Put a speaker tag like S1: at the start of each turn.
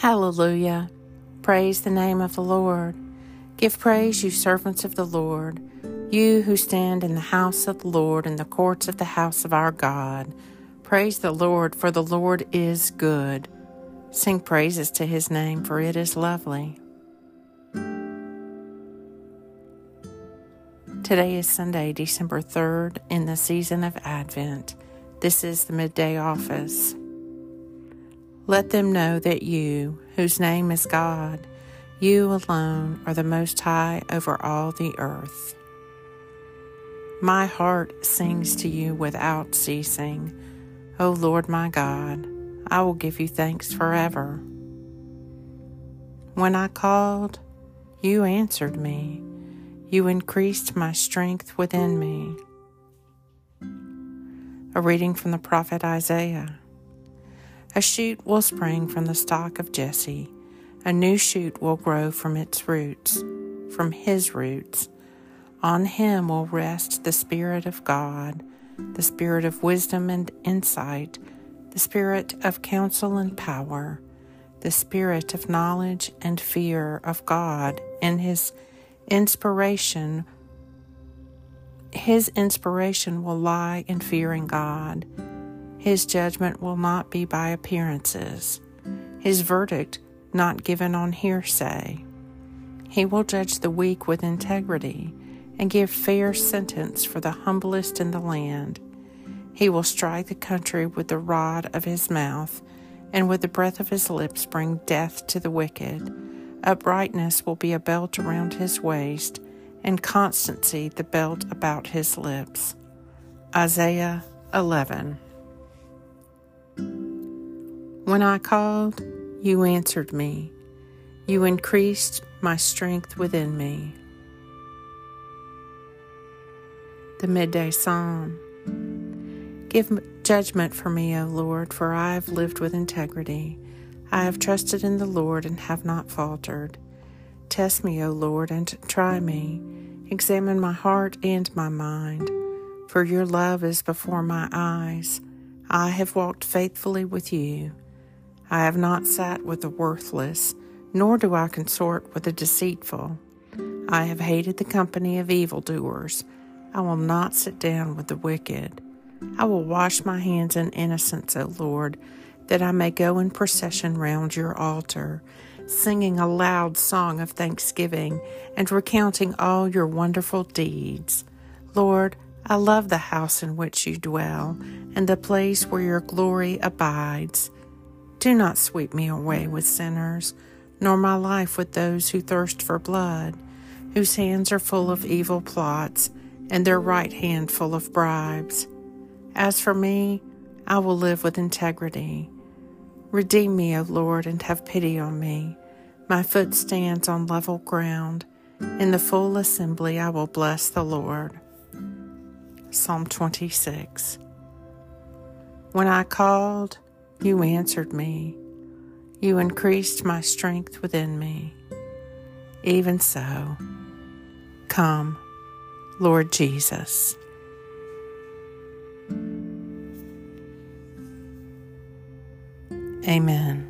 S1: Hallelujah. Praise the name of the Lord. Give praise, you servants of the Lord, you who stand in the house of the Lord, in the courts of the house of our God. Praise the Lord, for the Lord is good. Sing praises to his name, for it is lovely. Today is Sunday, December 3rd, in the season of Advent. This is the midday office. Let them know that you, whose name is God, you alone are the Most High over all the earth. My heart sings to you without ceasing. O Lord my God, I will give you thanks forever. When I called, you answered me. You increased my strength within me. A reading from the prophet Isaiah. A shoot will spring from the stock of Jesse. A new shoot will grow from its roots, from his roots. On him will rest the Spirit of God, the Spirit of wisdom and insight, the Spirit of counsel and power, the Spirit of knowledge and fear of God, and his inspiration. His inspiration will lie in fearing God his judgment will not be by appearances, his verdict not given on hearsay. He will judge the weak with integrity and give fair sentence for the humblest in the land. He will strike the country with the rod of his mouth, and with the breath of his lips bring death to the wicked. Uprightness will be a belt around his waist, and constancy the belt about his lips. Isaiah 11. When I called, you answered me. You increased my strength within me. The Midday Psalm. Give judgment for me, O Lord, for I have lived with integrity. I have trusted in the Lord and have not faltered. Test me, O Lord, and try me. Examine my heart and my mind, for your love is before my eyes. I have walked faithfully with you. I have not sat with the worthless, nor do I consort with the deceitful. I have hated the company of evildoers. I will not sit down with the wicked. I will wash my hands in innocence, O Lord, that I may go in procession round your altar, singing a loud song of thanksgiving and recounting all your wonderful deeds. Lord, I love the house in which you dwell and the place where your glory abides. Do not sweep me away with sinners, nor my life with those who thirst for blood, whose hands are full of evil plots, and their right hand full of bribes. As for me, I will live with integrity. Redeem me, O Lord, and have pity on me. My foot stands on level ground. In the full assembly, I will bless the Lord. Psalm 26. When I called, you answered me. You increased my strength within me. Even so, come, Lord Jesus. Amen.